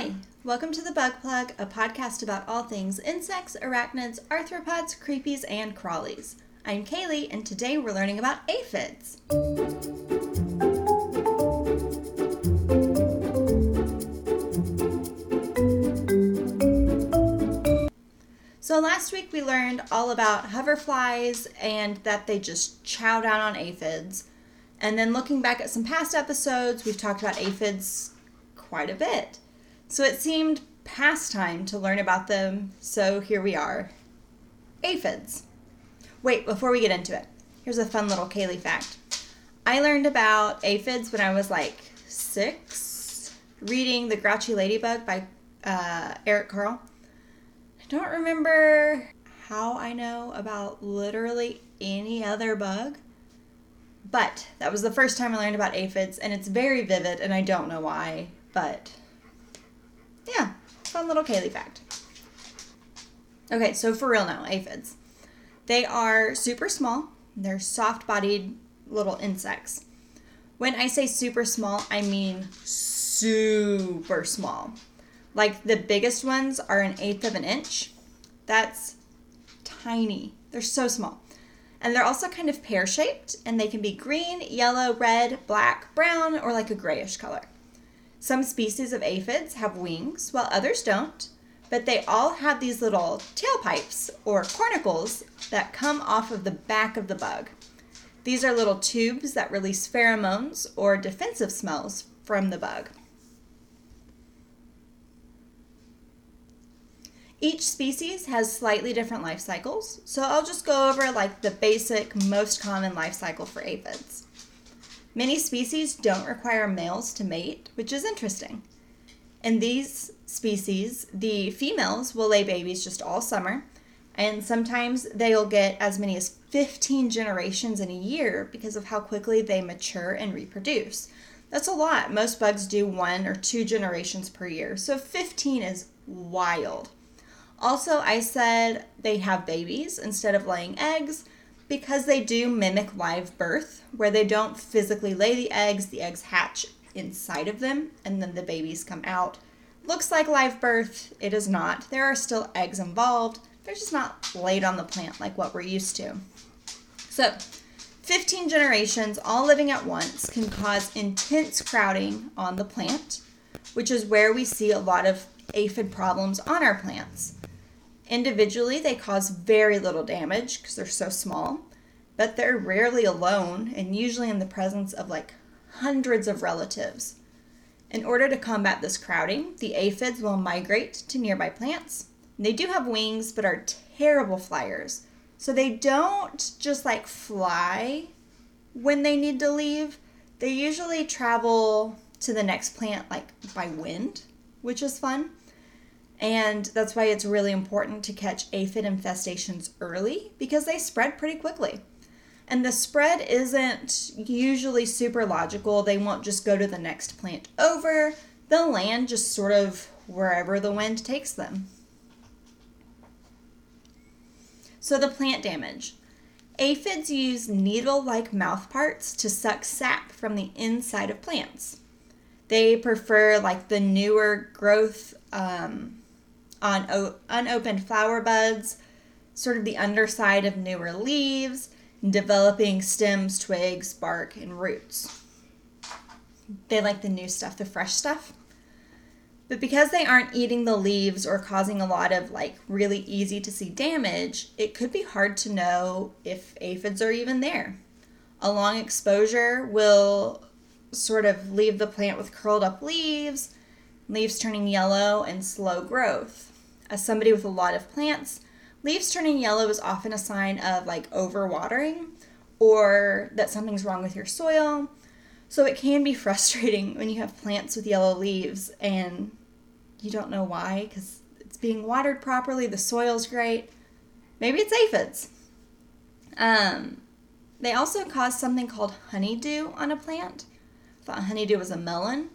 Hi, welcome to the Bug Plug, a podcast about all things insects, arachnids, arthropods, creepies, and crawlies. I'm Kaylee, and today we're learning about aphids. So last week we learned all about hoverflies and that they just chow down on aphids. And then looking back at some past episodes, we've talked about aphids quite a bit. So it seemed past time to learn about them, so here we are. Aphids. Wait, before we get into it, here's a fun little Kaylee fact. I learned about aphids when I was like six, reading The Grouchy Ladybug by uh, Eric Carle. I don't remember how I know about literally any other bug, but that was the first time I learned about aphids, and it's very vivid, and I don't know why, but yeah, fun little Kaylee fact. Okay, so for real now, aphids. They are super small. They're soft bodied little insects. When I say super small, I mean super small. Like the biggest ones are an eighth of an inch. That's tiny. They're so small. And they're also kind of pear shaped, and they can be green, yellow, red, black, brown, or like a grayish color. Some species of aphids have wings, while others don't, but they all have these little tailpipes or cornicles that come off of the back of the bug. These are little tubes that release pheromones or defensive smells from the bug. Each species has slightly different life cycles, so I'll just go over like the basic, most common life cycle for aphids. Many species don't require males to mate, which is interesting. In these species, the females will lay babies just all summer, and sometimes they'll get as many as 15 generations in a year because of how quickly they mature and reproduce. That's a lot. Most bugs do one or two generations per year, so 15 is wild. Also, I said they have babies instead of laying eggs because they do mimic live birth, where they don't physically lay the eggs, the eggs hatch inside of them, and then the babies come out. Looks like live birth, it is not. There are still eggs involved, they're just not laid on the plant like what we're used to. So, 15 generations all living at once can cause intense crowding on the plant, which is where we see a lot of aphid problems on our plants. Individually, they cause very little damage because they're so small, but they're rarely alone and usually in the presence of like hundreds of relatives. In order to combat this crowding, the aphids will migrate to nearby plants. They do have wings, but are terrible flyers. So they don't just like fly when they need to leave. They usually travel to the next plant like by wind, which is fun. And that's why it's really important to catch aphid infestations early because they spread pretty quickly. And the spread isn't usually super logical. They won't just go to the next plant over, they'll land just sort of wherever the wind takes them. So, the plant damage. Aphids use needle like mouthparts to suck sap from the inside of plants. They prefer like the newer growth um, on o- unopened flower buds, sort of the underside of newer leaves, developing stems, twigs, bark, and roots. They like the new stuff, the fresh stuff. But because they aren't eating the leaves or causing a lot of like really easy to see damage, it could be hard to know if aphids are even there. A long exposure will sort of leave the plant with curled up leaves, leaves turning yellow, and slow growth as somebody with a lot of plants, leaves turning yellow is often a sign of like overwatering or that something's wrong with your soil. So it can be frustrating when you have plants with yellow leaves and you don't know why because it's being watered properly, the soil's great. Maybe it's aphids. Um, they also cause something called honeydew on a plant. Thought honeydew was a melon.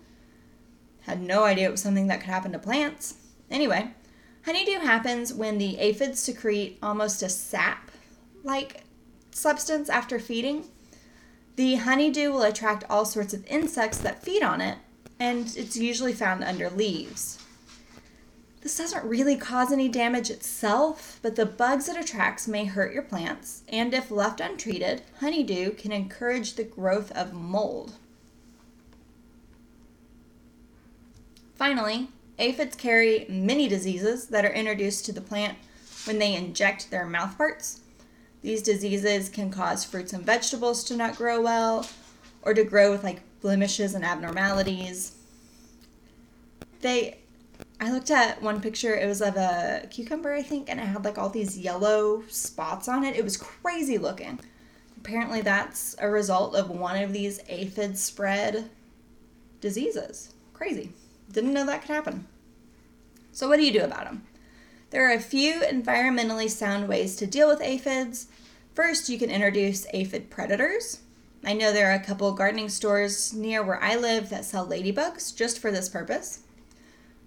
Had no idea it was something that could happen to plants. Anyway, Honeydew happens when the aphids secrete almost a sap like substance after feeding. The honeydew will attract all sorts of insects that feed on it, and it's usually found under leaves. This doesn't really cause any damage itself, but the bugs it attracts may hurt your plants, and if left untreated, honeydew can encourage the growth of mold. Finally, aphids carry many diseases that are introduced to the plant when they inject their mouthparts. These diseases can cause fruits and vegetables to not grow well or to grow with like blemishes and abnormalities. They I looked at one picture, it was of a cucumber, I think, and it had like all these yellow spots on it. It was crazy looking. Apparently, that's a result of one of these aphid spread diseases. Crazy. Didn't know that could happen. So, what do you do about them? There are a few environmentally sound ways to deal with aphids. First, you can introduce aphid predators. I know there are a couple gardening stores near where I live that sell ladybugs just for this purpose.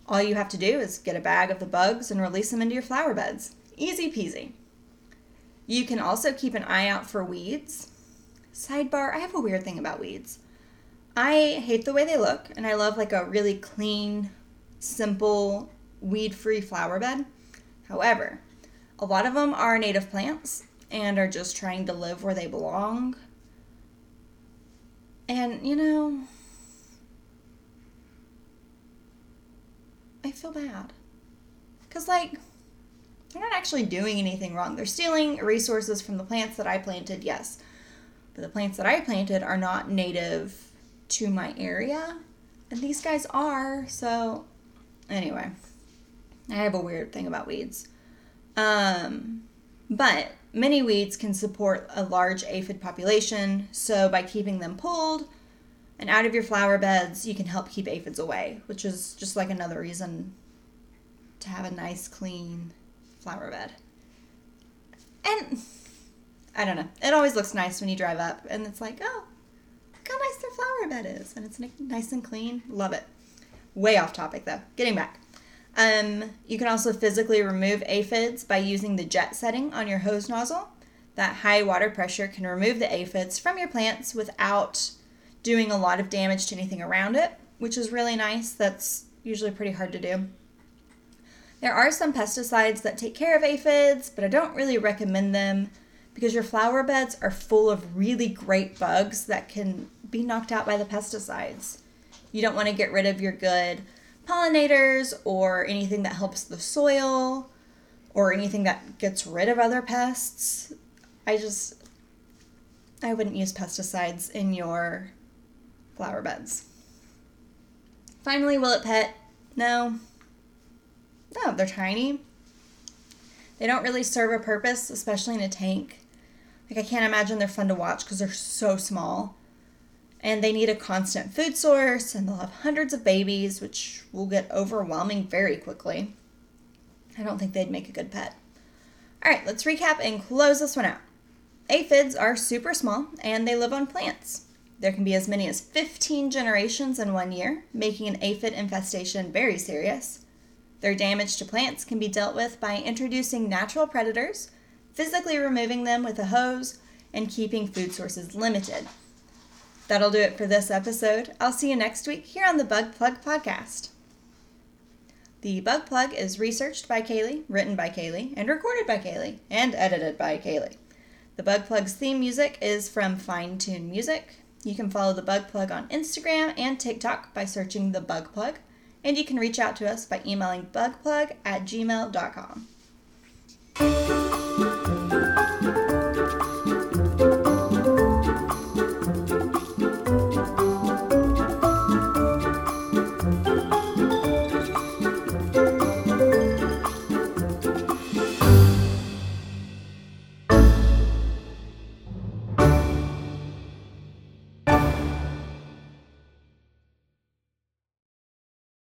All you have to do is get a bag of the bugs and release them into your flower beds. Easy peasy. You can also keep an eye out for weeds. Sidebar, I have a weird thing about weeds. I hate the way they look, and I love like a really clean, simple, weed free flower bed. However, a lot of them are native plants and are just trying to live where they belong. And, you know, I feel bad. Because, like, they're not actually doing anything wrong. They're stealing resources from the plants that I planted, yes. But the plants that I planted are not native to my area. And these guys are. So, anyway, I have a weird thing about weeds. Um, but many weeds can support a large aphid population. So, by keeping them pulled, and out of your flower beds, you can help keep aphids away, which is just like another reason to have a nice, clean flower bed. And I don't know, it always looks nice when you drive up and it's like, oh, look how nice their flower bed is. And it's nice and clean. Love it. Way off topic though. Getting back. Um, you can also physically remove aphids by using the jet setting on your hose nozzle. That high water pressure can remove the aphids from your plants without doing a lot of damage to anything around it, which is really nice. That's usually pretty hard to do. There are some pesticides that take care of aphids, but I don't really recommend them because your flower beds are full of really great bugs that can be knocked out by the pesticides. You don't want to get rid of your good pollinators or anything that helps the soil or anything that gets rid of other pests. I just I wouldn't use pesticides in your flower beds. Finally, will it pet? No. No, they're tiny. They don't really serve a purpose, especially in a tank. Like, I can't imagine they're fun to watch because they're so small. And they need a constant food source, and they'll have hundreds of babies, which will get overwhelming very quickly. I don't think they'd make a good pet. All right, let's recap and close this one out. Aphids are super small and they live on plants. There can be as many as 15 generations in one year, making an aphid infestation very serious. Their damage to plants can be dealt with by introducing natural predators, physically removing them with a hose, and keeping food sources limited. That'll do it for this episode. I'll see you next week here on the Bug Plug Podcast. The Bug Plug is researched by Kaylee, written by Kaylee, and recorded by Kaylee, and edited by Kaylee. The Bug Plug's theme music is from Fine Tune Music. You can follow the Bug Plug on Instagram and TikTok by searching the Bug Plug, and you can reach out to us by emailing bugplug at gmail.com.